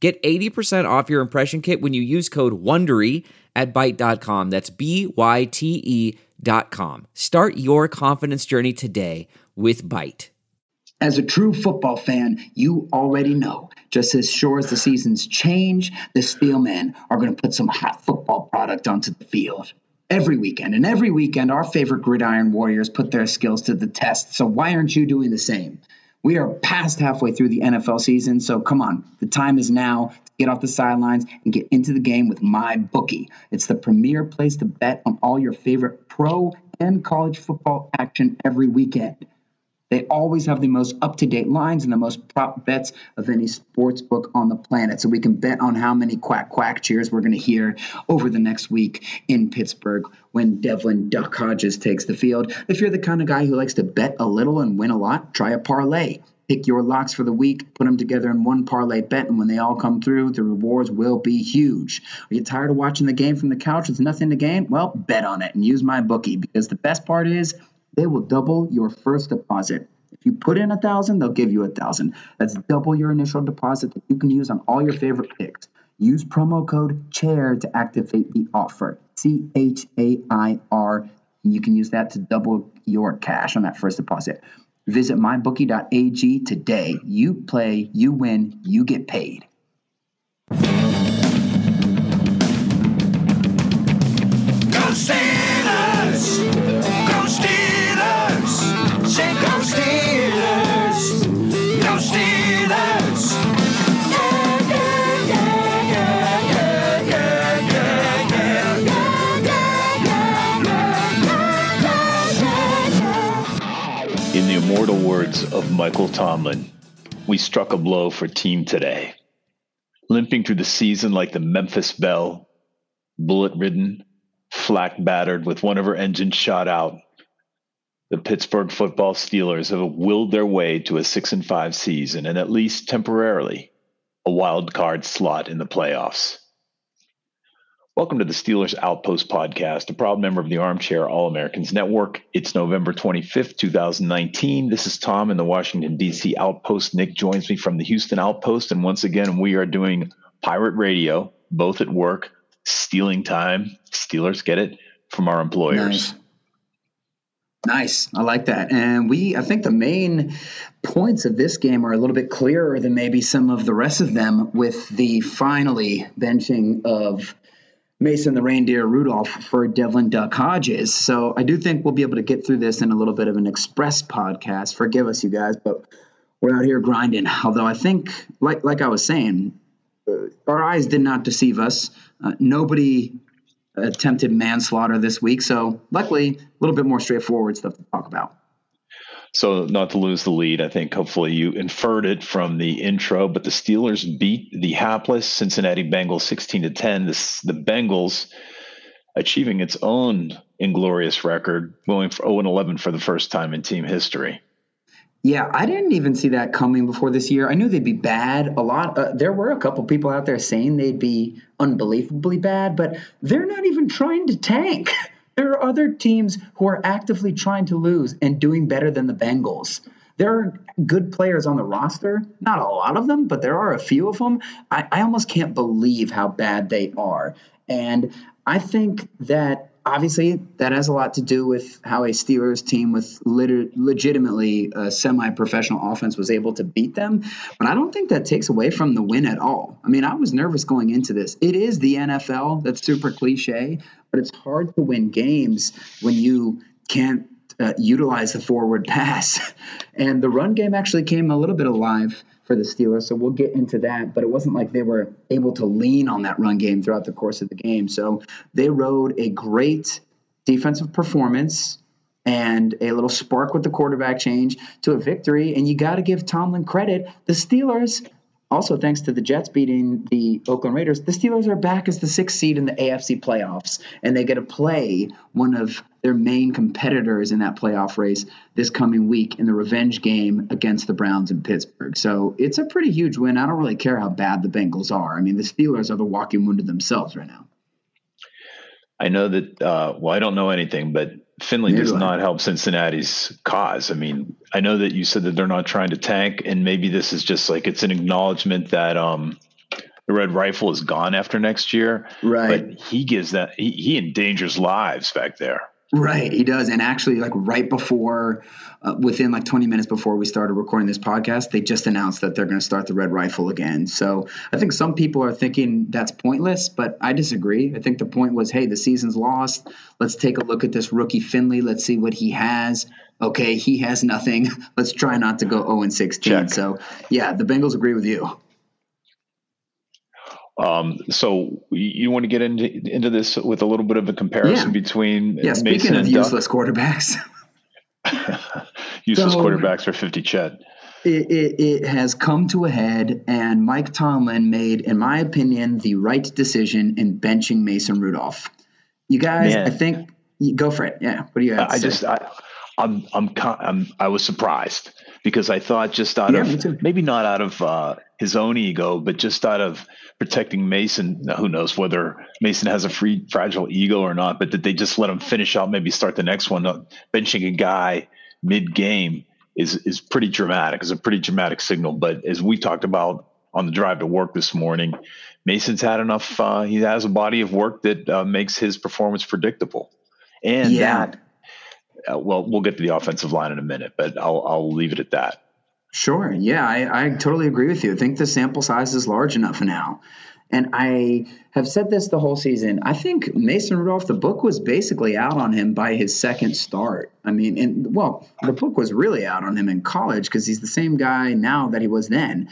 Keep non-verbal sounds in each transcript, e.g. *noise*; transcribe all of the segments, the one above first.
Get 80% off your impression kit when you use code WONDERY at Byte.com. That's B-Y-T-E dot com. Start your confidence journey today with Byte. As a true football fan, you already know. Just as sure as the seasons change, the Steelmen are going to put some hot football product onto the field. Every weekend, and every weekend, our favorite gridiron warriors put their skills to the test. So why aren't you doing the same? We are past halfway through the NFL season, so come on. The time is now to get off the sidelines and get into the game with MyBookie. It's the premier place to bet on all your favorite pro and college football action every weekend. They always have the most up to date lines and the most prop bets of any sports book on the planet. So we can bet on how many quack quack cheers we're going to hear over the next week in Pittsburgh when Devlin Duck Hodges takes the field. If you're the kind of guy who likes to bet a little and win a lot, try a parlay. Pick your locks for the week, put them together in one parlay bet, and when they all come through, the rewards will be huge. Are you tired of watching the game from the couch with nothing to gain? Well, bet on it and use MyBookie because the best part is they will double your first deposit. If you put in a thousand, they'll give you a thousand. That's double your initial deposit that you can use on all your favorite picks. Use promo code CHAIR to activate the offer. C H A I R. You can use that to double your cash on that first deposit. Visit mybookie.ag today. You play, you win, you get paid. Words of Michael Tomlin, we struck a blow for team today. Limping through the season like the Memphis Belle, bullet ridden, flak battered with one of her engines shot out, the Pittsburgh football Steelers have willed their way to a 6 and 5 season and at least temporarily a wild card slot in the playoffs. Welcome to the Steelers Outpost podcast, a proud member of the Armchair All Americans Network. It's November 25th, 2019. This is Tom in the Washington, D.C. Outpost. Nick joins me from the Houston Outpost. And once again, we are doing pirate radio, both at work, stealing time. Steelers get it from our employers. Nice. Nice. I like that. And we, I think the main points of this game are a little bit clearer than maybe some of the rest of them with the finally benching of Mason the Reindeer Rudolph for Devlin Duck Hodges. So I do think we'll be able to get through this in a little bit of an express podcast. Forgive us, you guys, but we're out here grinding. Although I think, like like I was saying, uh, our eyes did not deceive us. Uh, nobody attempted manslaughter this week, so luckily a little bit more straightforward stuff to talk about. So, not to lose the lead, I think hopefully you inferred it from the intro, but the Steelers beat the hapless Cincinnati Bengals 16 to 10. This, the Bengals achieving its own inglorious record, going for 0 and 11 for the first time in team history. Yeah, I didn't even see that coming before this year. I knew they'd be bad. A lot. Uh, there were a couple people out there saying they'd be unbelievably bad, but they're not even trying to tank. *laughs* There are other teams who are actively trying to lose and doing better than the Bengals. There are good players on the roster, not a lot of them, but there are a few of them. I, I almost can't believe how bad they are. And I think that obviously that has a lot to do with how a Steelers team with lit- legitimately a semi-professional offense was able to beat them. But I don't think that takes away from the win at all. I mean, I was nervous going into this. It is the NFL. That's super cliche, but it's hard to win games when you can't uh, utilize the forward pass. *laughs* And the run game actually came a little bit alive for the Steelers, so we'll get into that. But it wasn't like they were able to lean on that run game throughout the course of the game. So they rode a great defensive performance and a little spark with the quarterback change to a victory. And you got to give Tomlin credit. The Steelers also thanks to the Jets beating the Oakland Raiders, the Steelers are back as the sixth seed in the AFC playoffs, and they get to play one of their main competitors in that playoff race this coming week in the revenge game against the Browns in Pittsburgh. So it's a pretty huge win. I don't really care how bad the Bengals are. I mean, the Steelers are the walking wounded themselves right now. I know that. Uh, well, I don't know anything, but Finley Neither does do not help Cincinnati's cause. I mean, I know that you said that they're not trying to tank, and maybe this is just like it's an acknowledgement that um, the Red Rifle is gone after next year. Right. But he gives that he, he endangers lives back there. Right, he does. And actually, like right before, uh, within like 20 minutes before we started recording this podcast, they just announced that they're going to start the Red Rifle again. So I think some people are thinking that's pointless, but I disagree. I think the point was hey, the season's lost. Let's take a look at this rookie Finley. Let's see what he has. Okay, he has nothing. *laughs* Let's try not to go 0 and 16. So yeah, the Bengals agree with you. Um, so you, want to get into into this with a little bit of a comparison Yeah. between Yeah, Mason speaking of useless quarterbacks. *laughs* useless So- quarterbacks for fifty Chet. It, it, it has come to a head, and Mike Tomlin made, in my opinion, the right decision in benching Mason Rudolph. You guys, Man. I think, go for it. Yeah. What do you have? to I just I, I'm I'm I'm I was surprised because I thought just out Yeah, of maybe not out of uh, his own ego, but just out of protecting Mason. Who knows whether Mason has a free fragile ego or not? But that they just let him finish out, maybe start the next one. Uh, benching a guy mid game is is pretty dramatic. It's a pretty dramatic signal. But as we talked about on the drive to work this morning, Mason's had enough. Uh, he has a body of work that uh, makes his performance predictable, and Yeah. that uh, well, we'll get to the offensive line in a minute, but I'll I'll leave it at that. Sure. Yeah, I, I totally agree with you. I think the sample size is large enough now. And I have said this the whole season. I think Mason Rudolph, the book was basically out on him by his second start. I mean, and well, the book was really out on him in college because he's the same guy now that he was then.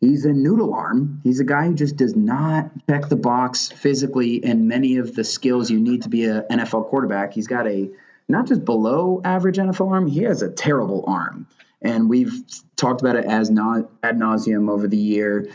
He's a noodle arm. He's a guy who just does not check the box physically and many of the skills you need to be an NFL quarterback. He's got a not just below average NFL arm, he has a terrible arm. And we've talked about it as not ad nauseum over the year.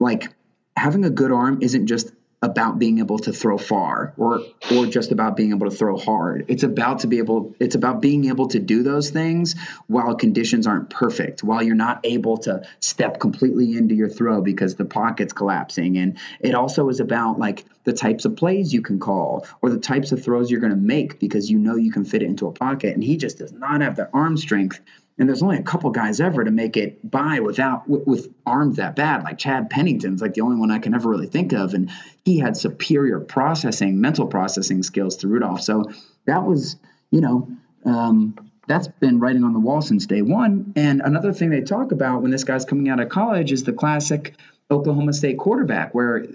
Like having a good arm isn't just about being able to throw far or or just about being able to throw hard. It's about to be able it's about being able to do those things while conditions aren't perfect, while you're not able to step completely into your throw because the pocket's collapsing. And it also is about like the types of plays you can call or the types of throws you're going to make because you know you can fit it into a pocket. And he just does not have the arm strength and there's only a couple guys ever to make it by without with, with arms that bad. Like Chad Pennington's like the only one I can ever really think of, and he had superior processing, mental processing skills to Rudolph. So that was, you know, um, that's been writing on the wall since day one. And another thing they talk about when this guy's coming out of college is the classic Oklahoma State quarterback, where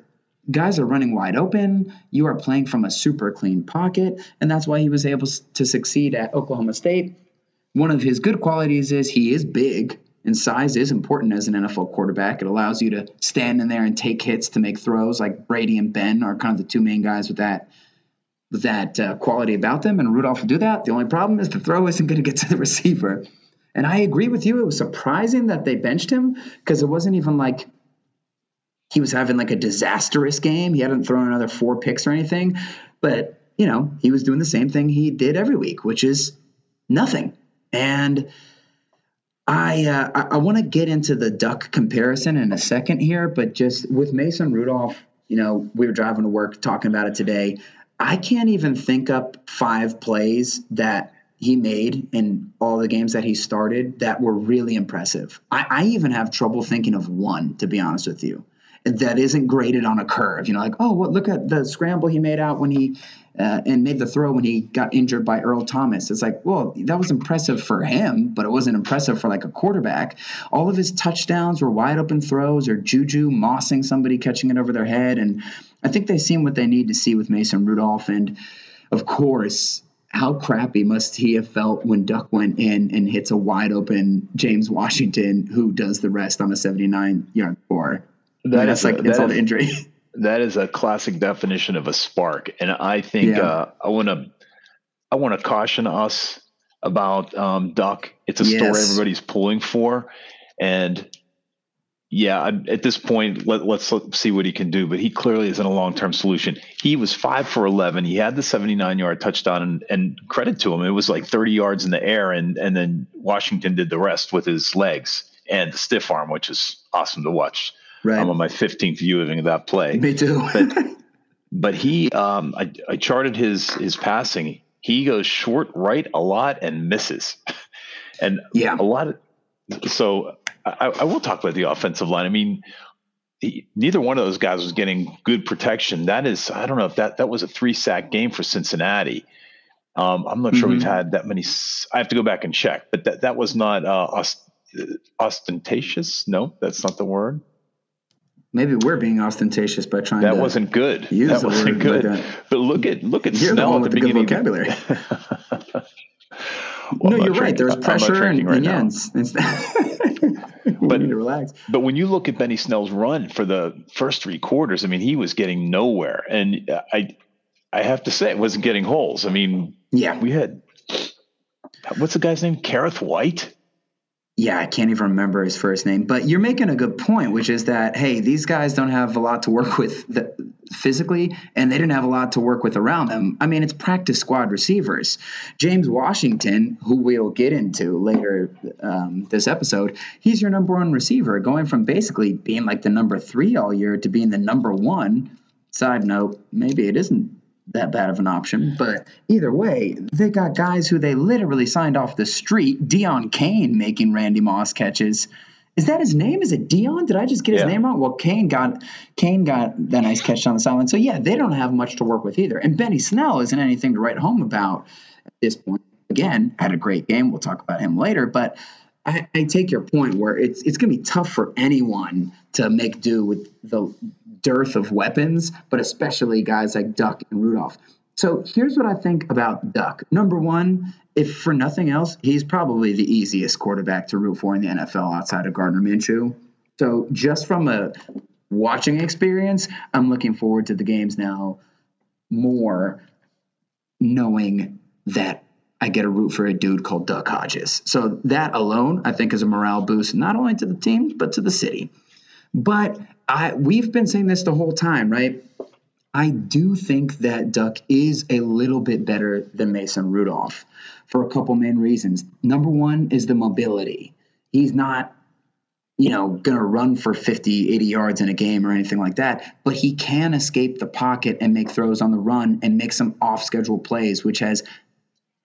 guys are running wide open. You are playing from a super clean pocket, and that's why he was able to succeed at Oklahoma State one of his good qualities is he is big and size is important as an NFL quarterback. It allows you to stand in there and take hits to make throws. Like Brady and Ben are kind of the two main guys with that that uh, quality about them. And Rudolph will do that. The only problem is the throw isn't going to get to the *laughs* receiver. And I agree with you. It was surprising that they benched him because it wasn't even like he was having like a disastrous game. He hadn't thrown another four picks or anything, but you know he was doing the same thing he did every week, which is nothing. And I uh, I, I want to get into the duck comparison in a second here, but just with Mason Rudolph, you know, we were driving to work talking about it today. I can't even think up five plays that he made in all the games that he started that were really impressive. I, I even have trouble thinking of one, to be honest with you, that isn't graded on a curve. You know, like, oh, what, look at the scramble he made out when he uh, and made the throw when he got injured by Earl Thomas. It's like, well, that was impressive for him, but it wasn't impressive for like a quarterback. All of his touchdowns were wide open throws or Juju mossing somebody, catching it over their head. And I think they've seen what they need to see with Mason Rudolph. And of course, how crappy must he have felt when Duck went in and hits a wide open James Washington, who does the rest on a 79 yard score? That is a- like insult that is- injury. *laughs* That is a classic definition of a spark, and I think Yeah. uh, I want to I want to caution us about um, Duck. It's a story Yes. everybody's pulling for, and yeah, at this point, let, let's look- see what he can do. But he clearly isn't a long term solution. He was five for 11. He had the 79 yard touchdown, and, and credit to him, it was like 30 yards in the air, and, and then Washington did the rest with his legs and the stiff arm, which is awesome to watch. Right. I'm on my 15th viewing of that play. Me too. But he, um, I, I charted his his passing. He goes short right a lot and misses, *laughs* and Yeah. a lot of. So I, I will talk about the offensive line. I mean, he, neither one of those guys was getting good protection. That is, I don't know if that that was a three sack game for Cincinnati. Um, I'm not sure we've Mhm. had that many. I have to go back and check, but that that was not uh, ost- ostentatious. No, that's not the word. Maybe we're being ostentatious by trying That to. wasn't good. use That wasn't like good. that. But look at look at You're the Snell one at with the the good vocabulary. *laughs* Well, no, I'm you're right. drinking- There was pressure and, right and yeah, now. it's, it's *laughs* we But- need to relax. But when you look at Benny Snell's run for the first three quarters, I mean, he was getting nowhere, and I, I have to say, it wasn't getting holes. I mean, Yeah, we had what's the guy's name? Kerrith Whyte. Yeah, I can't even remember his first name, but you're making a good point, which is that hey, these guys don't have a lot to work with the, physically, and they didn't have a lot to work with around them. I mean, it's practice squad receivers. James Washington, who we'll get into later um, this episode, he's your number one receiver, going from basically being like the number three all year to being the number one. Side note, maybe it isn't that bad of an option. But either way, they got guys who they literally signed off the street. Deon Cain making Randy Moss catches. Is that his name? Is it Deon? Did I just get his Yeah. name wrong? Well, Cain got Cain got that nice catch on the sideline. So yeah, they don't have much to work with either. And Benny Snell isn't anything to write home about at this point. Again, had a great game. We'll talk about him later, but I, I take your point where it's it's going to be tough for anyone to make do with the dearth of weapons, but especially guys like Duck and Rudolph. So here's what I think about Duck. Number one, if for nothing else, he's probably the easiest quarterback to root for in the NFL outside of Gardner Minshew. So just from a watching experience, I'm looking forward to the games now more knowing that I get a root for a dude called Duck Hodges. So that alone, I think, is a morale boost, not only to the team, but to the city. But I we've been saying this the whole time, right? I do think that Duck is a little bit better than Mason Rudolph for a couple main reasons. Number one is the mobility. He's not, you know, going to run for 50, 80 yards in a game or anything like that, but he can escape the pocket and make throws on the run and make some off schedule plays, which has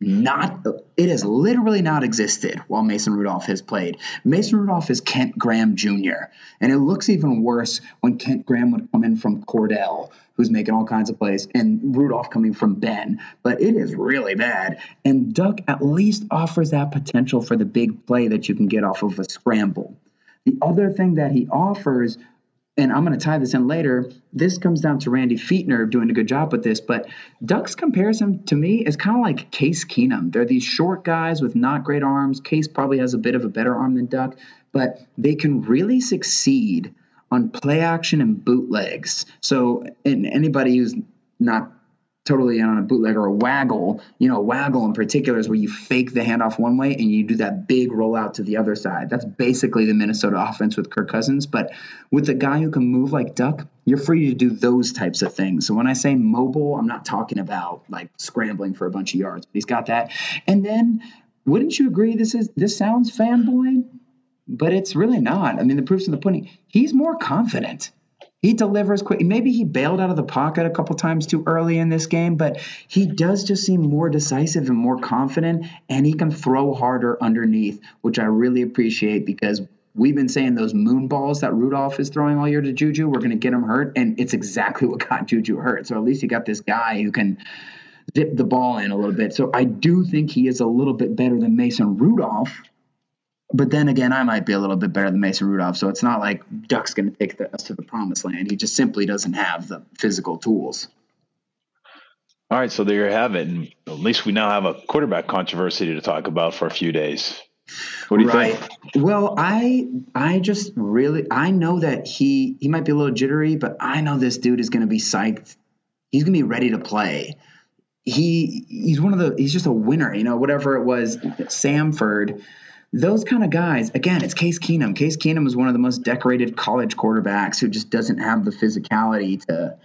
not it has literally not existed while Mason Rudolph has played. Mason Rudolph is Kent Graham Jr. and it looks even worse when Kent Graham would come in from Kordell, who's making all kinds of plays, and Rudolph coming from Ben. But it is really bad. And Duck at least offers that potential for the big play that you can get off of a scramble. The other thing that he offers and I'm going to tie this in later. This comes down to Randy Fichtner doing a good job with this, but Duck's comparison to me is kind of like Case Keenum. They're these short guys with not great arms. Case probably has a bit of a better arm than Duck, but they can really succeed on play action and bootlegs. So, and anybody who's not totally on a bootleg or a waggle, you know, a waggle in particular is where you fake the handoff one way and you do that big rollout to the other side. That's basically the Minnesota offense with Kirk Cousins. But with a guy who can move like Duck, you're free to do those types of things. So when I say mobile, I'm not talking about like scrambling for a bunch of yards, but he's got that. And then wouldn't you agree this is this sounds fanboy? But it's really not. I mean, the proof's in the pudding. He's more confident. He delivers quick. Maybe he bailed out of the pocket a couple times too early in this game, but he does just seem more decisive and more confident, and he can throw harder underneath, which I really appreciate because we've been saying those moon balls that Rudolph is throwing all year to Juju, we're going to get him hurt, and it's exactly what got Juju hurt. So at least you got this guy who can dip the ball in a little bit. So I do think he is a little bit better than Mason Rudolph. But then again, I might be a little bit better than Mason Rudolph. So it's not like Duck's going to take us to the promised land. He just simply doesn't have the physical tools. All right, so there you have it. And at least we now have a quarterback controversy to talk about for a few days. What do you right. think? Well, I I just really I know that he he might be a little jittery, but I know this dude is going to be psyched. He's going to be ready to play. He he's one of the he's just a winner, you know, whatever it was Samford those kind of guys, again, it's Case Keenum. Case Keenum is one of the most decorated college quarterbacks who just doesn't have the physicality to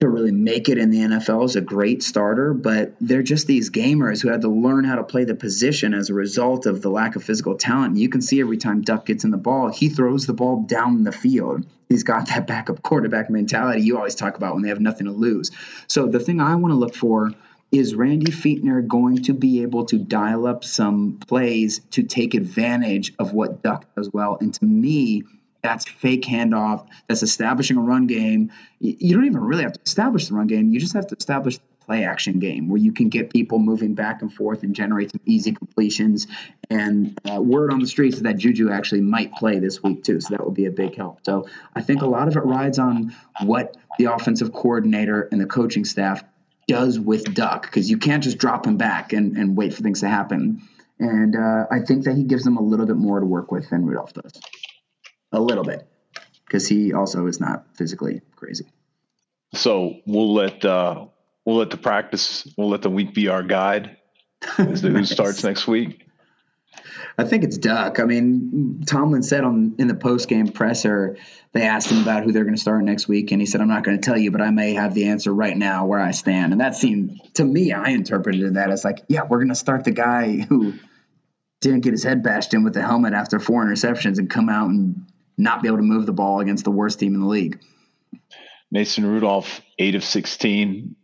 to really make it in the NFL is a great starter, but they're just these gamers who had to learn how to play the position as a result of the lack of physical talent. You can see every time Duck gets in the ball, he throws the ball down the field. He's got that backup quarterback mentality you always talk about when they have nothing to lose. So the thing I want to look for is Randy Fichtner going to be able to dial up some plays to take advantage of what Duck does well? And to me, that's fake handoff. That's establishing a run game. You don't even really have to establish the run game. You just have to establish the play action game where you can get people moving back and forth and generate some easy completions. And uh, word on the streets is that Juju actually might play this week too, so that would be a big help. So I think a lot of it rides on what the offensive coordinator and the coaching staff does with Duck because you can't just drop him back and, and wait for things to happen. And uh, I think that he gives them a little bit more to work with than Rudolph does a little bit because he also is not physically crazy. So we'll let uh, we'll let the practice we'll let the week be our guide as to who *laughs* starts next week. I think it's Duck. I mean, Tomlin said on in the post game presser, they asked him about who they're going to start next week, and he said, "I'm not going to tell you, but I may have the answer right now where I stand." And that seemed to me, I interpreted that as like, "Yeah, we're going to start the guy who didn't get his head bashed in with the helmet after four interceptions and come out and not be able to move the ball against the worst team in the league. Mason Rudolph, eight of 16,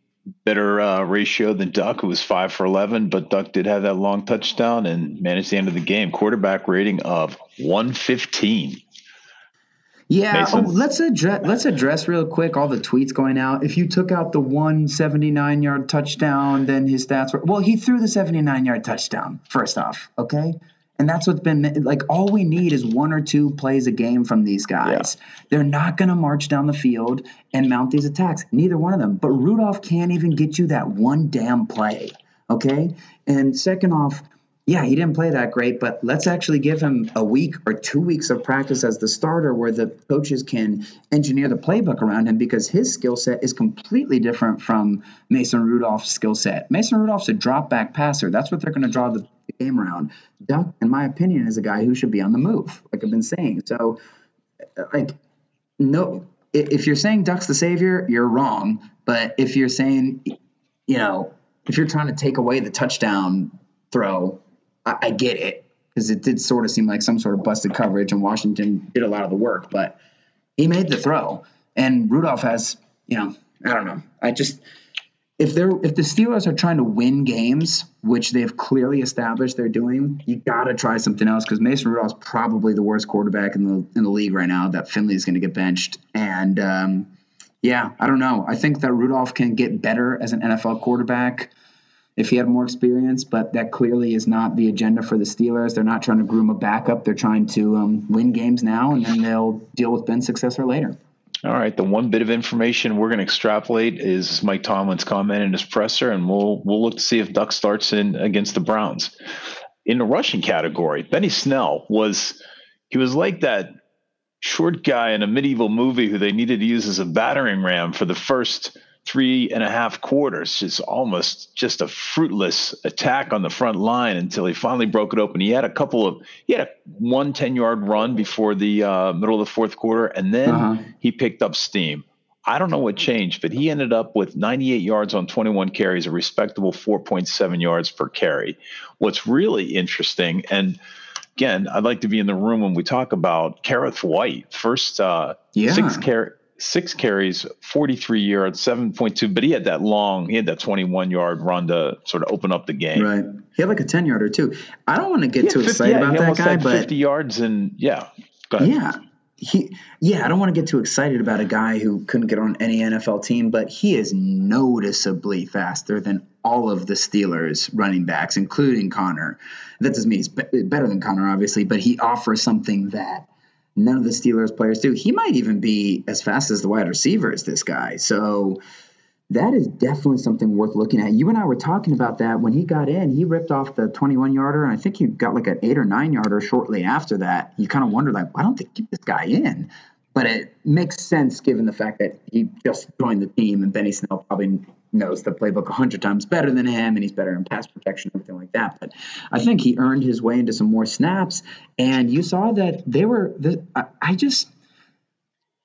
better uh, ratio than Duck, who was five for 11, but Duck did have that long touchdown and managed the end of the game. Quarterback rating of 115. Yeah, oh, let's address let's address real quick all the tweets going out. If you took out the 179 yard touchdown, then his stats were well. He threw the 79 yard touchdown. First off, okay, and that's what's been like all we need is one or two plays a game from these guys. Yeah. They're not going to march down the field and mount these attacks. Neither one of them. But Rudolph can't even get you that one damn play. Okay? And second off, yeah, he didn't play that great, but let's actually give him a week or two weeks of practice as the starter where the coaches can engineer the playbook around him because his skill set is completely different from Mason Rudolph's skill set. Mason Rudolph's a drop back passer. That's what they're going to draw the game around. Duck, in my opinion, is a guy who should be on the move, like I've been saying. So, like, no, if you're saying Duck's the savior, you're wrong. But if you're saying, you know, if you're trying to take away the touchdown throw, I, I get it because it did sort of seem like some sort of busted coverage, and Washington did a lot of the work, but he made the throw, and Rudolph has, you know, I don't know. I just if they're if the Steelers are trying to win games, which they've clearly established they're doing, you got to try something else because Mason Rudolph's probably the worst quarterback in the in the league right now. That Finley is to get benched, and um, yeah, I don't know. I think that Rudolph can get better as an NFL quarterback if he had more experience, but that clearly is not the agenda for the Steelers. They're not trying to groom a backup. They're trying to um, win games now, and then they'll deal with Ben's successor later. All right. The one bit of information we're going to extrapolate is Mike Tomlin's comment in his presser, and we'll we'll look to see if Duck starts in against the Browns. In the rushing category, Benny Snell was he was like that short guy in a medieval movie who they needed to use as a battering ram for the first three and a half quarters. Just almost just a fruitless attack on the front line until he finally broke it open. He had a couple of he had a one 10 yard run before the uh, middle of the fourth quarter, and then uh-huh. he picked up steam. I don't know what changed, but he ended up with 98 yards on 21 carries, a respectable 4.7 yards per carry. What's really interesting, and again, I'd like to be in the room when we talk about Kerrith Whyte, First uh, yeah. six carry six carries, 43 yards, 7.2, but he had that long, he had that 21 yard run to sort of open up the game. Right. He had like a 10 yarder too. I don't want to get too 50, excited yeah, about that guy, but 50 yards and yeah. Yeah. He, yeah, I don't want to get too excited about a guy who couldn't get on any NFL team, but he is noticeably faster than all of the Steelers running backs, including Connor. That doesn't mean he's better than Connor, obviously, but he offers something that none of the Steelers players do. He might even be as fast as the wide receivers, this guy. So that is definitely something worth looking at. You and I were talking about that when he got in. He ripped off the 21 yarder, and I think he got like an eight or nine yarder shortly after that. You kind of wonder, like, why don't they keep this guy in? but it makes sense given the fact that he just joined the team and Benny Snell probably knows the playbook a hundred times better than him and he's better in pass protection everything like that but i think he earned his way into some more snaps and you saw that they were the, I, I just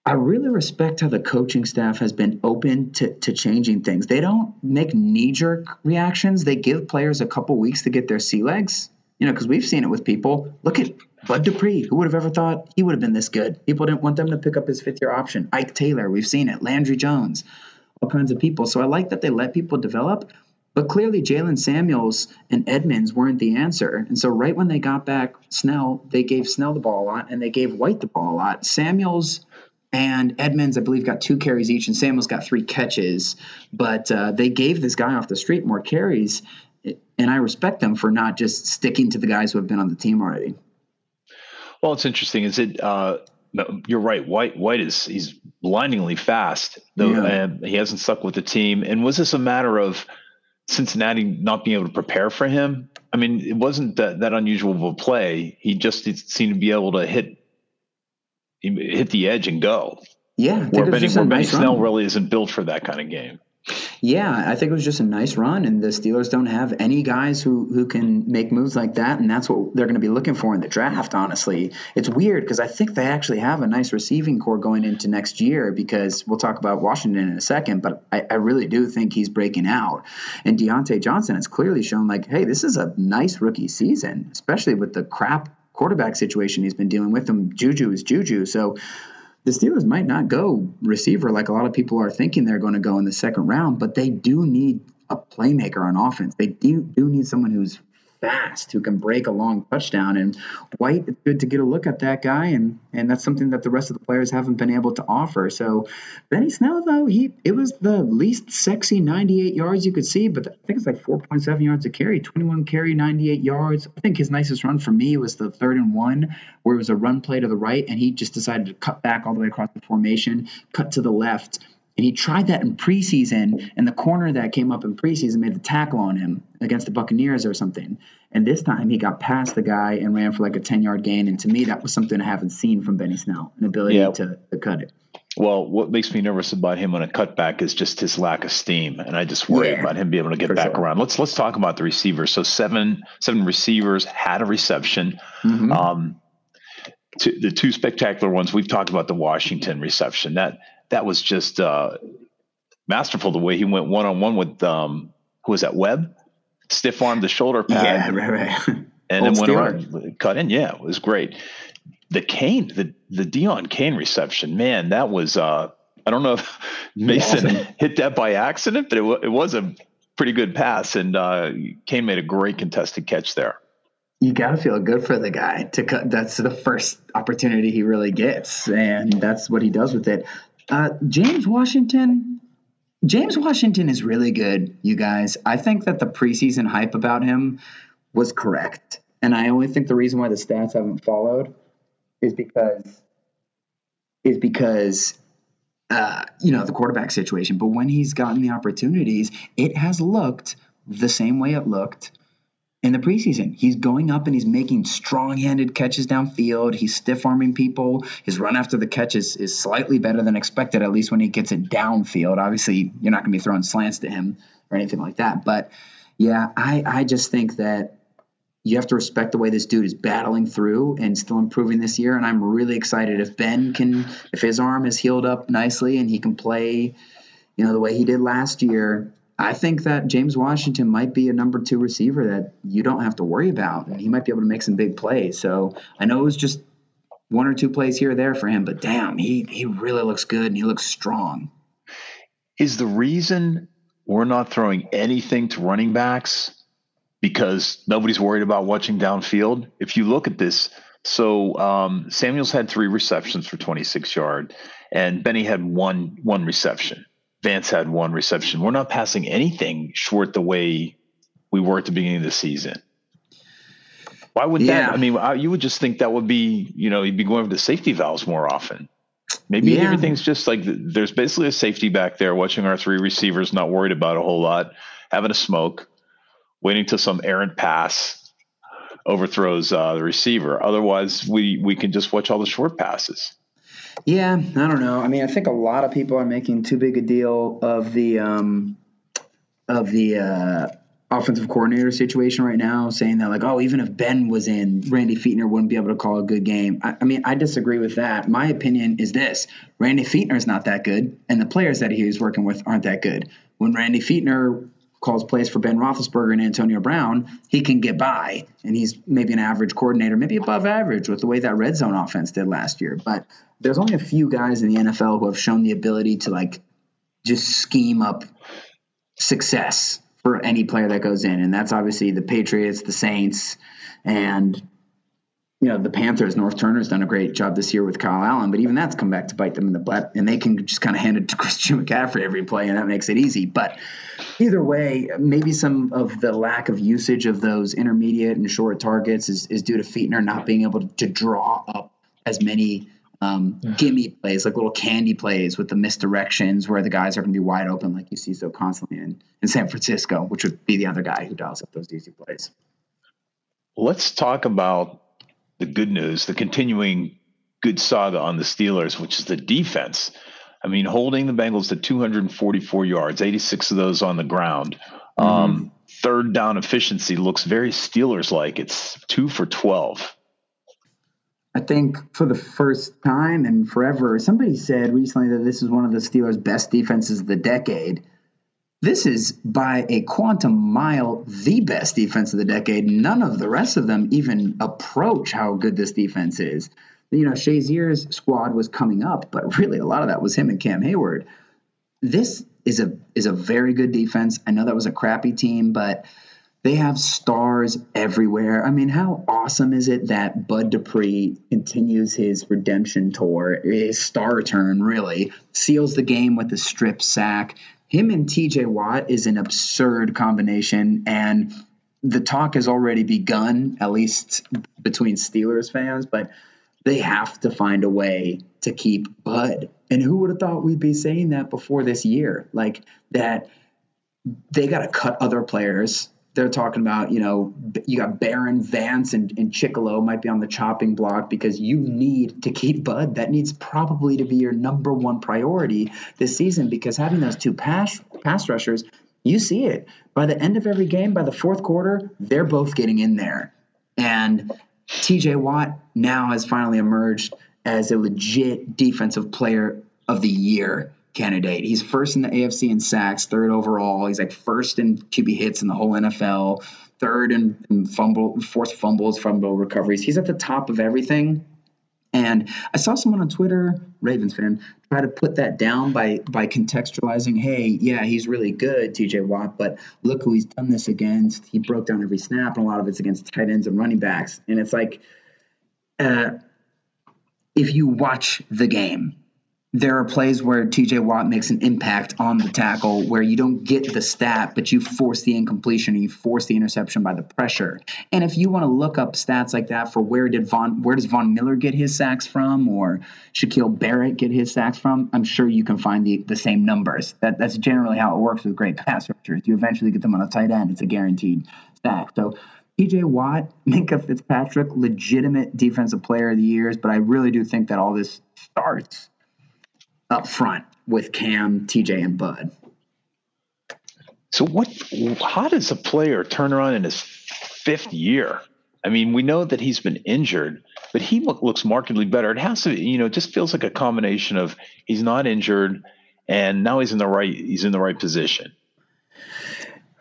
I really respect how the coaching staff has been open to, to changing things. They don't make knee jerk reactions. They give players a couple weeks to get their sea legs. You know, because we've seen it with people. Look at Bud Dupree. Who would have ever thought he would have been this good? People didn't want them to pick up his fifth year option. Ike Taylor, we've seen it. Landry Jones, all kinds of people. So I like that they let people develop. But clearly, Jaylen Samuels and Edmonds weren't the answer. And so, right when they got back Snell, they gave Snell the ball a lot and they gave Whyte the ball a lot. Samuels and Edmonds, I believe, got two carries each, and Samuels got three catches. But uh, they gave this guy off the street more carries, and I respect them for not just sticking to the guys who have been on the team already. Well, it's interesting. Is it? Uh, you're right. Whyte Whyte is he's blindingly fast, though yeah. he hasn't stuck with the team. And was this a matter of Cincinnati not being able to prepare for him? I mean, it wasn't that, that unusual of a play. He just seemed to be able to hit hit the edge and go. Yeah, where Benny, nice Snell really isn't built for that kind of game. Yeah, I think it was just a nice run, and the Steelers don't have any guys who who can make moves like that, and that's what they're going to be looking for in the draft. Honestly, it's weird because I think they actually have a nice receiving corps going into next year. Because we'll talk about Washington in a second, but I, I really do think he's breaking out, and Diontae Johnson has clearly shown like, hey, this is a nice rookie season, especially with the crap quarterback situation he's been dealing with. Him, Juju is Juju, so the Steelers might not go receiver like a lot of people are thinking they're going to go in the second round, but they do need a playmaker on offense. They do, do need someone who's fast who can break a long touchdown. And Whyte, it's good to get a look at that guy, and and that's something that the rest of the players haven't been able to offer. So Benny Snell, though, he it was the least sexy 98 yards you could see, but I think it's like 4.7 yards a carry, 21 carry, 98 yards. I think his nicest run for me was the third and one, where it was a run play to the right, and he just decided to cut back all the way across the formation, cut to the left and he tried that in preseason, and the corner that came up in preseason made the tackle on him against the Buccaneers or something. And this time he got past the guy and ran for like a 10 yard gain. And to me, that was something I haven't seen from Benny Snell an ability yeah. to, to cut it. Well, what makes me nervous about him on a cutback is just his lack of steam, and I just worry yeah, about him being able to get back sure. around. Let's let's talk about the receivers. So seven seven receivers had a reception. Mm-hmm. Um, to, the two spectacular ones we've talked about the Washington reception that that was just uh, masterful the way he went one on one with um, who was that Webb, stiff arm the shoulder pad, yeah, *laughs* right, right. and Old then went around cut in. Yeah, it was great. The Cain, the the Deon Cain reception, man, that was. Uh, I don't know if Mason awesome. *laughs* hit that by accident, but it, it was a pretty good pass, and uh, Cain made a great contested catch there you got to feel good for the guy to cut. That's the first opportunity he really gets, and that's what he does with it. Uh, James Washington. James Washington is really good, you guys. I think that the preseason hype about him was correct. And I only think the reason why the stats haven't followed is because is because uh, you know the quarterback situation. But when he's gotten the opportunities, it has looked the same way it looked in the preseason. He's going up and he's making strong handed catches downfield. He's stiff arming people. His run after the catch is, is slightly better than expected, at least when he gets it downfield. Obviously, you're not going to be throwing slants to him or anything like that. But yeah, I, I just think that you have to respect the way this dude is battling through and still improving this year. And I'm really excited if Ben can, if his arm is healed up nicely and he can play, you know, the way he did last year I think that James Washington might be a number two receiver that you don't have to worry about, and he might be able to make some big plays. So I know it was just one or two plays here or there for him, but damn, he he really looks good and he looks strong. Is the reason we're not throwing anything to running backs because nobody's worried about watching downfield? If you look at this, so um, Samuels had three receptions for 26 yard, and Benny had one one reception. Vance had one reception. We're not passing anything short the way we were at the beginning of the season. Why would yeah. that? I mean, you would just think that would be, you know, you'd be going for the safety valves more often. Maybe yeah. everything's just like there's basically a safety back there watching our three receivers, not worried about a whole lot, having a smoke, waiting till some errant pass overthrows uh, the receiver. Otherwise, we we can just watch all the short passes. Yeah, I don't know. I mean, I think a lot of people are making too big a deal of the um, of the uh, offensive coordinator situation right now, saying that like, oh, even if Ben was in, Randy Fichtner wouldn't be able to call a good game. I, I mean, I disagree with that. My opinion is this: Randy Fichtner is not that good, and the players that he was working with aren't that good. When Randy Fichtner calls plays for Ben Roethlisberger and Antonio Brown, he can get by, and he's maybe an average coordinator, maybe above average with the way that red zone offense did last year. But there's only a few guys in the NFL who have shown the ability to like just scheme up success for any player that goes in, and that's obviously the Patriots, the Saints, and you know the Panthers. Norv Turner's done a great job this year with Kyle Allen, but even that's come back to bite them in the butt, and they can just kind of hand it to *laughs* Christian McCaffrey every play, and that makes it easy. But either way, maybe some of the lack of usage of those intermediate and short targets is, is due to Fichtner not being able to draw up as many um, gimme plays, like little candy plays with the misdirections where the guys are going to be wide open, like you see so constantly in, in San Francisco, which would be the other guy who dials up those easy plays. Let's talk about the good news, the continuing good saga on the Steelers, which is the defense. I mean, holding the Bengals to 244 yards, 86 of those on the ground. Mm-hmm. Um, third down efficiency looks very Steelers like. It's two for 12. I think for the first time and forever, somebody said recently that this is one of the Steelers' best defenses of the decade. This is by a quantum mile the best defense of the decade. None of the rest of them even approach how good this defense is. You know, Shazier's squad was coming up, but really a lot of that was him and Cam Heyward. This is a is a very good defense. I know that was a crappy team, but they have stars everywhere. I mean, how awesome is it that Bud Dupree continues his redemption tour, his star turn, really, seals the game with a strip sack. Him and TJ Watt is an absurd combination, and the talk has already begun, at least between Steelers fans, but they have to find a way to keep Bud. And who would have thought we'd be saying that before this year? Like that they got to cut other players they're talking about, you know, you got Barron, Vance, and, and Chickillo might be on the chopping block because you need to keep Bud. That needs probably to be your number one priority this season because having those two pass pass rushers, you see it. By the end of every game, by the fourth quarter, they're both getting in there. And TJ Watt now has finally emerged as a legit defensive player of the year candidate. He's first in the AFC in sacks, third overall. He's like first in QB hits in the whole NFL, third in, in fumble, forced fumbles, fumble recoveries. He's at the top of everything. And I saw someone on Twitter, Ravens fan, try to put that down by by contextualizing, hey, yeah, he's really good, TJ Watt, but look who he's done this against. He broke down every snap, and a lot of it's against tight ends and running backs. And it's like, uh, if you watch the game, there are plays where TJ Watt makes an impact on the tackle where you don't get the stat, but you force the incompletion and you force the interception by the pressure. And if you want to look up stats like that for where did Von where does Von Miller get his sacks from or Shaquille Barrett get his sacks from, I'm sure you can find the, the same numbers. That that's generally how it works with great pass rushers. You eventually get them on a tight end. It's a guaranteed sack. So TJ Watt, *laughs* Minkah Fitzpatrick, legitimate defensive player of the years, but I really do think that all this starts up front with Cam, TJ, and Bud. So what? How does a player turn around in his fifth year? I mean, we know that he's been injured, but he look, looks markedly better. It has to, be, you know, it just feels like a combination of he's not injured, and now he's in the right he's in the right position.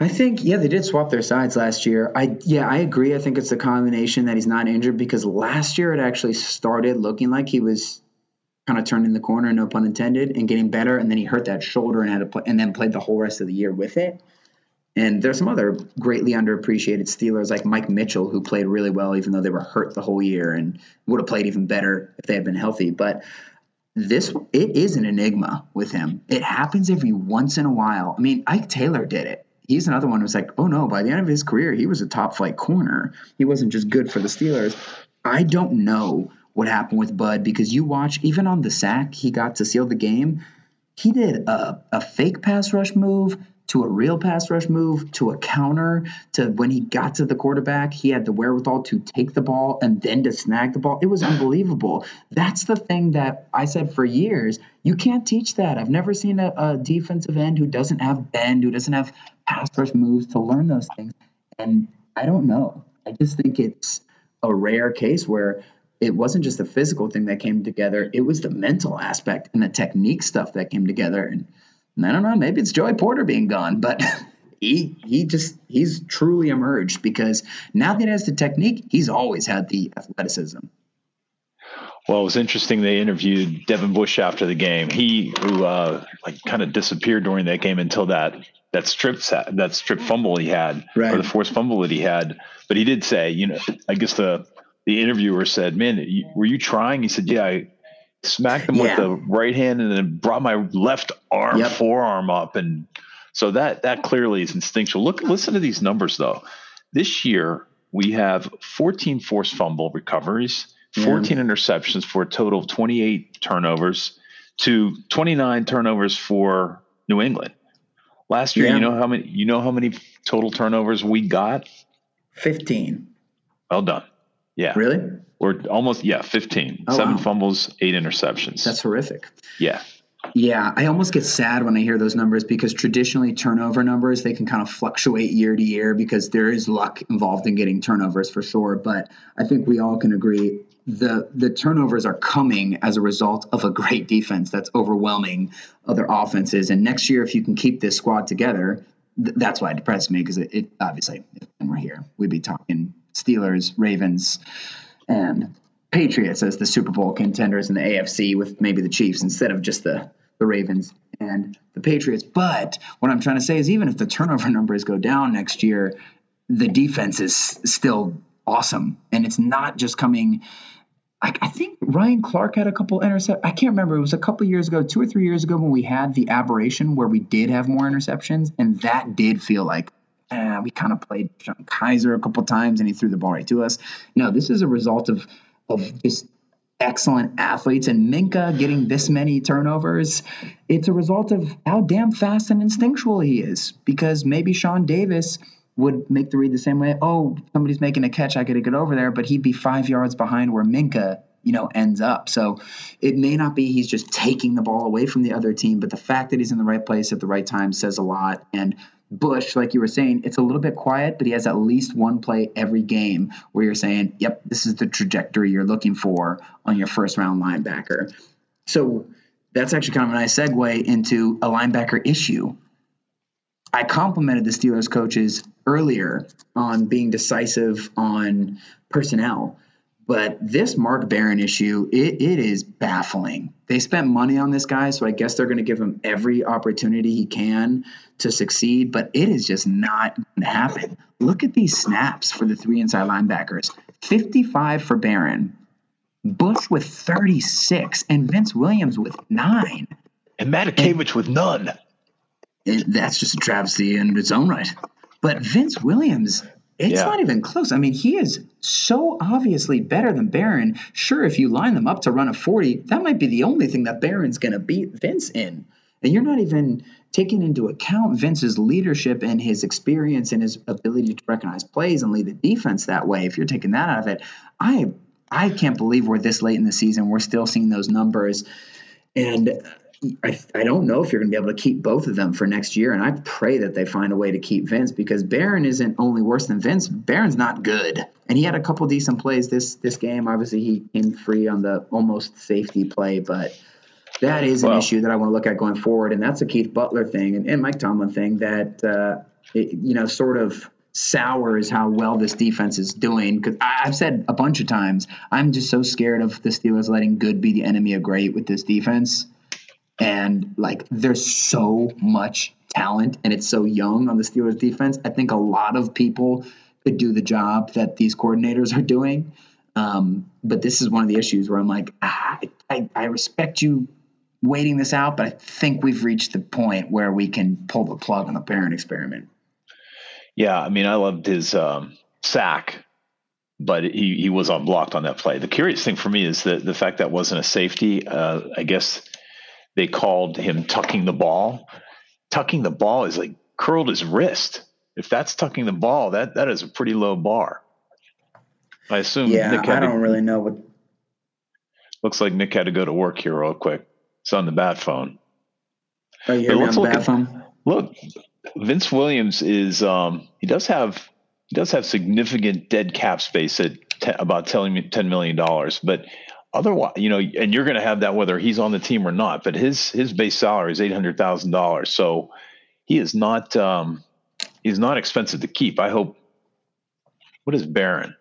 I think yeah, they did swap their sides last year. I yeah, I agree. I think it's a combination that he's not injured because last year it actually started looking like he was kind of turning the corner, no pun intended, and getting better. And then he hurt that shoulder and had to play, and then played the whole rest of the year with it. And there's some other greatly underappreciated Steelers like Mike Mitchell who played really well even though they were hurt the whole year and would have played even better if they had been healthy. But this it is an enigma with him. It happens every once in a while. I mean, Ike Taylor did it. He's another one who's like, oh no, by the end of his career, he was a top flight corner. He wasn't just good for the Steelers. I don't know what happened with Bud because you watch even on the sack he got to seal the game. He did a, a fake pass rush move to a real pass rush move to a counter to when he got to the quarterback, he had the wherewithal to take the ball and then to snag the ball. It was unbelievable. That's the thing that I said for years. You can't teach that. I've never seen a, a defensive end who doesn't have bend, who doesn't have pass rush moves to learn those things. And I don't know. I just think it's a rare case where it wasn't just the physical thing that came together, it was the mental aspect and the technique stuff that came together. And I don't know, maybe it's Joey Porter being gone, but *laughs* he he just he's truly emerged because now that he has the technique, he's always had the athleticism. Well, it was interesting. They interviewed Devin Bush after the game. He who uh, like kind of disappeared during that game until that that strip that strip fumble he had right. or the forced fumble that he had. But he did say, you know, I guess the the interviewer said, "Man, were you trying?" He said, "Yeah, I smacked him yeah. with the right hand and then brought my left arm yep. forearm up and so that that clearly is instinctual look listen to these numbers though this year we have 14 forced fumble recoveries 14 yeah. interceptions for a total of 28 turnovers to 29 turnovers for new england last year yeah. you know how many you know how many total turnovers we got 15 well done yeah. Really? Or almost yeah 15 oh, seven wow. fumbles eight interceptions. That's horrific. Yeah. Yeah i almost get sad when i hear those numbers because traditionally turnover numbers they can kind of fluctuate year to year because there is luck involved in getting turnovers for sure. But i think we all can agree the the turnovers are coming as a result of a great defense that's overwhelming other offenses. And next year if you can keep this squad together th- that's why it depresses me because it, it obviously if we're here we'd be talking steelers ravens and Patriots as the Super Bowl contenders in the AFC with maybe the Chiefs instead of just the the Ravens and the Patriots. But what I'm trying to say is even if the turnover *laughs* numbers go down next year, the defense is still awesome. And it's not just coming. I, I think Ryan Clark had a couple intercept. I can't remember. It was a couple years ago, two or three years ago, when we had the aberration where we did have more interceptions, and that did feel like eh, we kind of played DeShone Kizer a couple times and he threw the ball right to us. No, this is a result of of just excellent athletes and Minkah getting this many turnovers. It's a result of how damn fast and instinctual he is. Because maybe Sean Davis would make the read the same way. Oh, somebody's making a catch, I got to get over there, but he'd be five yards behind where Minkah you know ends up. So it may not be he's just taking the ball away from the other team, but the fact that he's in the right place at the right time says a lot. And Bush, like you were saying, it's a little bit quiet, but he has at least one play every game where you're saying, yep, this is the trajectory you're looking for on your first round linebacker. So that's actually kind of a nice segue into a linebacker issue. I complimented the Steelers coaches earlier on being decisive on personnel. But this Mark Barron issue, it, it is baffling. They spent money on this guy, so I guess they're going to give him every opportunity he can to succeed, but it is just not going to happen. Look at these snaps for the three inside linebackers 55 for Barron, Bush with 36, and Vince Williams with nine. And Matakevich with none. That's just a travesty in its own right. But Vince Williams, it's yeah. not even close. I mean, he is so obviously better than Barron. Sure, if you line them up to run a 40, that might be the only thing that Barron's going to beat Vince in. And you're not even taking into account Vince's leadership and his experience and his ability to recognize plays and lead the defense that way. If you're taking that out of it, I I can't believe we're this late in the season. We're still seeing those numbers. And I, I don't know if you're going to be able to keep both of them for next year. And I pray that they find a way to keep Vince because Barron isn't only worse than Vince. Barron's not good, and he had a couple decent plays this this game. Obviously, he came free on the almost safety play, but that is an well, issue that I want to look at going forward. And that's a Keith Butler thing and, and Mike Tomlin thing that uh, it, you know sort of sours how well this defense is doing. Because I've said a bunch of times, I'm just so scared of the Steelers letting good be the enemy of great with this defense and like there's so much talent and it's so young on the Steelers defense. I think a lot of people could do the job that these coordinators are doing. Um, but this is one of the issues where I'm like, ah, I, I respect you waiting this out, but I think we've reached the point where we can pull the plug on the Barron experiment. Yeah, I mean, I loved his um, sack, but he, he was unblocked on that play. The curious thing for me is that the fact that wasn't a safety. Uh, I guess they called him tucking the ball. Tucking the ball is like curled his wrist. If that's tucking the ball, that that is a pretty low bar. I assume. Yeah, Nick had I don't really know what. Looks like Nick had to go to work here real quick. It's on the bat phone. Oh, you hear the look bat at- phone? Look, Vince Williams is um, he does have he does have significant dead cap space at te- about telling me ten million dollars, but otherwise, you know, and you're going to have that whether he's on the team or not. But his his base salary is eight hundred thousand dollars, so he is not um, he's not expensive to keep. I hope. What is Barron?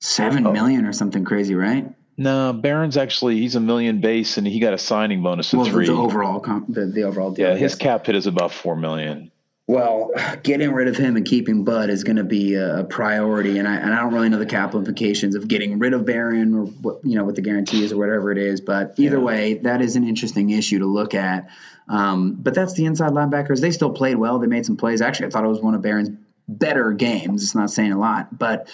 Seven Oh. million or something crazy, right? No, Barron's actually he's a million base and he got a signing bonus of Well, three. the overall comp, the, the overall deal. yeah, his cap hit is about four million. Well, getting rid of him and keeping Bud is going to be a priority, and I and I don't really know the capital implications of getting rid of Barron or what you know what the guarantee is or whatever it is. But either Yeah. way, that is an interesting issue to look at. Um, but that's the inside linebackers. They still played well. They made some plays. Actually, I thought it was one of Barron's better games. It's not saying a lot, but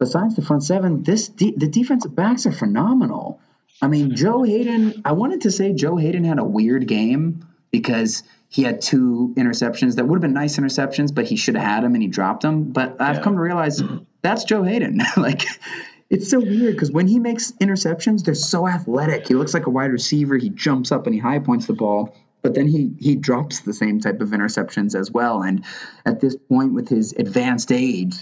besides the front seven, this de- the defensive backs are phenomenal. I mean, Joe Haden. I wanted to say Joe Haden had a weird game because he had two interceptions that would have been nice interceptions, but he should have had them and he dropped them. But I've come to realize *clears throat* that's Joe Haden. *laughs* like, it's so weird because when he makes interceptions, they're so athletic. He looks like a wide receiver. He jumps up and he high points the ball. But then he he drops the same type of interceptions as well. And at this point, with his advanced age,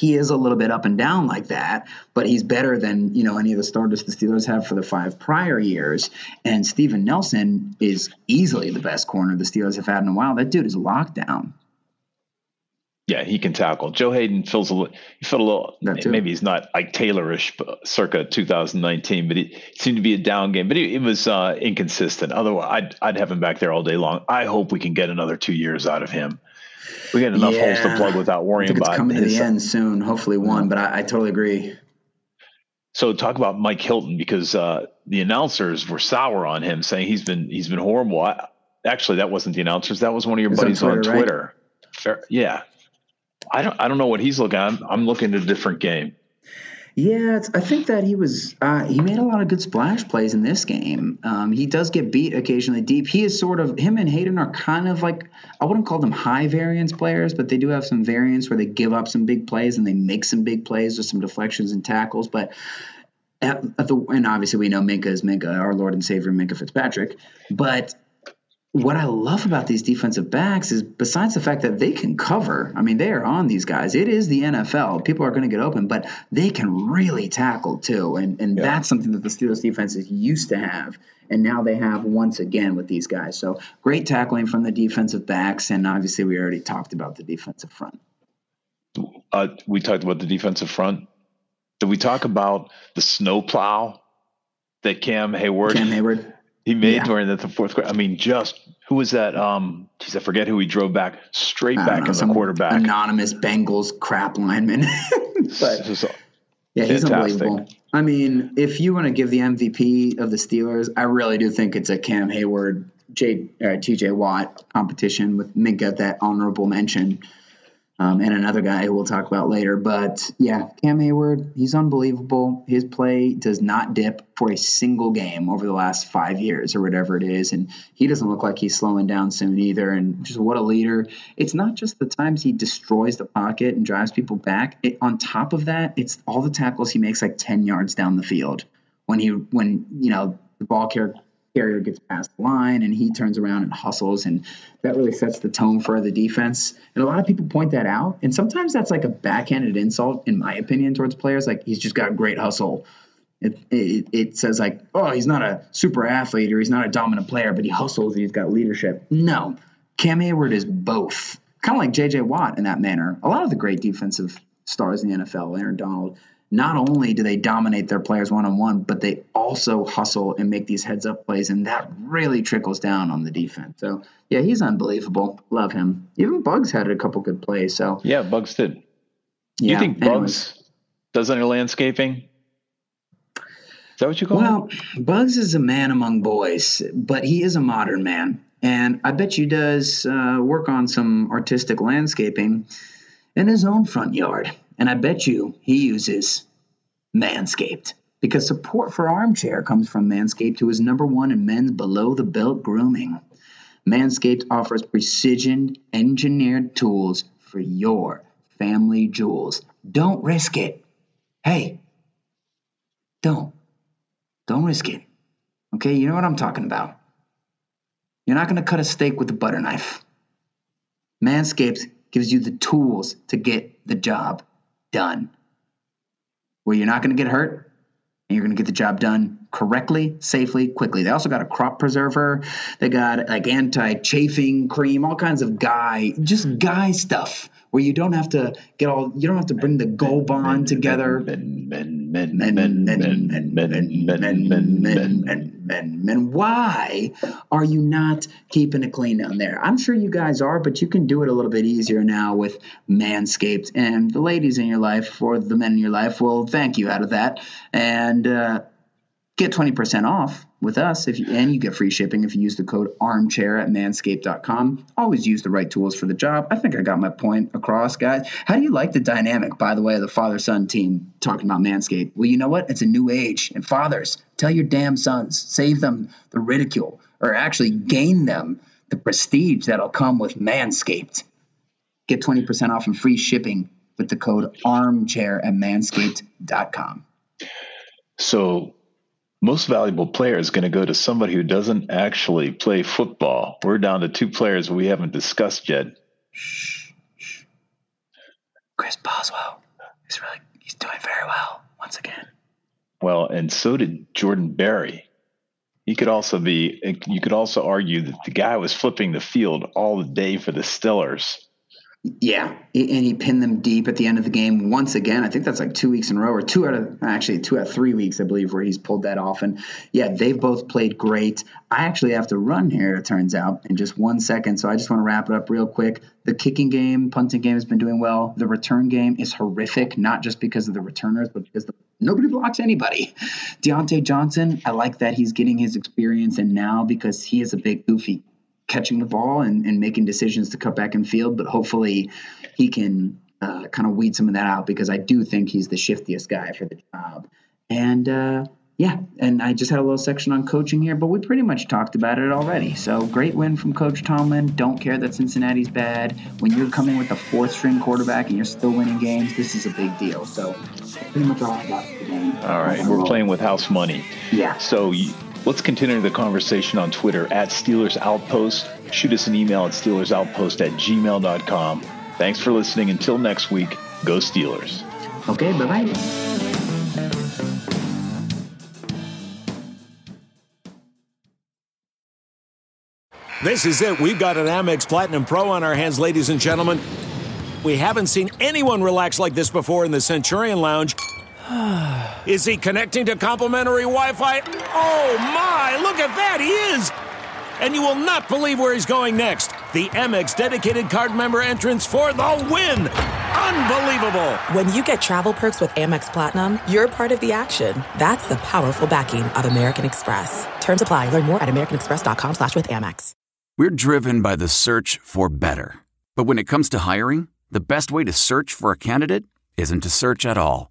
he is a little bit up and down like that, but he's better than you know any of the starters the Steelers have for the five prior years. And Steven Nelson is easily the best corner the Steelers have had in a while. That dude is locked down. Yeah, he can tackle. Joe Haden feels a little. He felt a little. Maybe he's not like Taylorish, but circa 2019, but he seemed to be a down game. But he, it was uh, inconsistent. Otherwise, I'd I'd have him back there all day long. I hope we can get another two years out of him. We got enough holes to plug without worrying about coming to the end soon. Hopefully one, but I, I totally agree. So talk about Mike Hilton because uh, the announcers were sour on him, saying he's been he's been horrible. I, actually, that wasn't the announcers. That was one of your It's on buddies on Twitter, right? Fair, yeah. I don't I don't know what he's looking. I'm, I'm looking at a different game. Yeah, I think that he was uh, he made a lot of good splash plays in this game. Um, he does get beat occasionally deep. He is sort of him and Haden are kind of like I wouldn't call them high variance players, but they do have some variance where they give up some big plays and they make some big plays with some deflections and tackles. But at, at the and obviously we know Minkah is Minkah, our Lord and Savior Minkah Fitzpatrick. But what I love about these defensive backs is besides the fact that they can cover, I mean, they are on these guys. It is the NFL. People are going to get open, but they can really tackle too. And, and Yeah. that's something that the Steelers defenses used to have. And now they have once again with these guys. So great tackling from the defensive backs. And obviously, we already talked about the defensive front. Uh, we talked about the defensive front. Did we talk about the snowplow that Cam Heyward Cam Heyward. He made Yeah. during the, the fourth quarter? I mean, just who was that? Um, geez, I forget who he drove back straight back know, the some quarterback. Anonymous Bengals crap lineman. *laughs* but Yeah, he's Fantastic. unbelievable. I mean, if you want to give the MVP of the Steelers, I really do think it's a Cam Heyward, J, uh, TJ Watt competition with Minkah, that honorable mention, um, and another guy who we'll talk about later. But yeah, Cam Heyward, he's unbelievable. His play does not dip for a single game over the last five years or whatever it is. And he doesn't look like he's slowing down soon either. And just what a leader. It's not just the times he destroys the pocket and drives people back. It, on top of that, it's all the tackles he makes like 10 yards down the field when he, when, you know, the ball carrier, carrier gets past the line and he turns around and hustles. And that really sets the tone for the defense. And a lot of people point that out. And sometimes that's like a backhanded insult, in my opinion, towards players. Like he's just got great hustle. It, it, it says like, oh, he's not a super athlete or he's not a dominant player, but he hustles. And he's got leadership. No, Cam Heyward is both. Kind of like J.J. Watt in that manner. A lot of the great defensive stars in the NFL, Aaron Donald, not only do they dominate their players one on one, but they also hustle and make these heads up plays, and that really trickles down on the defense. So yeah, he's unbelievable. Love him. Even Bugs had a couple good plays. So yeah, Bugs did. Yeah. you think anyways. Bugs does any landscaping? Is that what you call Well, it? Bugs is a man among boys, but he is a modern man. And I bet you does uh, work on some artistic landscaping in his own front yard. And I bet you he uses Manscaped because support for Armchair comes from Manscaped, who is number one in men's below the belt grooming. Manscaped offers precision engineered tools for your family jewels. Don't risk it. Hey, don't. Don't risk it. Okay, you know what I'm talking about. You're not going to cut a steak with a butter knife. Manscaped gives you the tools to get the job done. Where you're not going to get hurt and you're going to get the job done correctly, safely, quickly. They also got a crop preserver. They got like anti-chafing cream, all kinds of guy, just guy stuff where you don't have to get all you don't have to bring the go bond together. Men, men, men, Men, men, men, men, men, men, men, men, men, men, men, men. men. Why are you not keeping it clean down there? I'm sure you guys are, but you can do it a little bit easier now with Manscaped. And the ladies in your life or the men in your life will thank you out of that. And uh, get 20% off with us if you, and you get free shipping if you use the code armchair at manscaped.com always use the right tools for the job. I think i got my point across guys. How do you like the dynamic by the way of the father-son team talking about manscaped? Well you know what? It's a new age and fathers tell your damn sons save them the ridicule or actually gain them the prestige that'll come with manscaped. Get 20% off and free shipping with the code armchair at manscaped.com So, most valuable player is going to go to somebody who doesn't actually play football. We're down to two players we haven't discussed yet. Chris Boswell is really he's doing very well once again. Well, and so did Jordan Berry. He could also be. You could also argue that the guy was flipping the field all the day for the Stillers. Yeah, and he pinned them deep at the end of the game once again. I think that's like two weeks in a row, or two out of actually two out of three weeks, I believe, where he's pulled that off. And yeah, they've both played great. I actually have to run here, it turns out, in just one second. So I just want to wrap it up real quick. The kicking game, punting game has been doing well. The return game is horrific, not just because of the returners, but because the, nobody blocks anybody. Diontae Johnson, I like that he's getting his experience, and now because he is a big goofy catching the ball and, and making decisions to cut back in field, but hopefully he can uh, kind of weed some of that out because I do think he's the shiftiest guy for the job. And uh, yeah, and I just had a little section on coaching here, but we pretty much talked about it already. So great win from Coach Tomlin. Don't care that Cincinnati's bad. When you're coming with a fourth string quarterback and you're still winning games, this is a big deal. So pretty much all about the game. All right, we're playing with house money. Yeah. So you, let's continue the conversation on Twitter at Steelers Outpost. Shoot us an email at SteelersOutpost at gmail.com. Thanks for listening. Until next week, go Steelers. Okay, bye bye. This is it. We've got an Amex Platinum Pro on our hands, ladies and gentlemen. We haven't seen anyone relax like this before in the Centurion Lounge. *sighs* Is he connecting to complimentary Wi Fi? Oh my, look at that, he is! And you will not believe where he's going next. The Amex dedicated card member entrance for the win! Unbelievable! When you get travel perks with Amex Platinum, you're part of the action. That's the powerful backing of American Express. Terms apply. Learn more at americanexpress.com slash with Amex. We're driven by the search for better. But when it comes to hiring, the best way to search for a candidate isn't to search at all.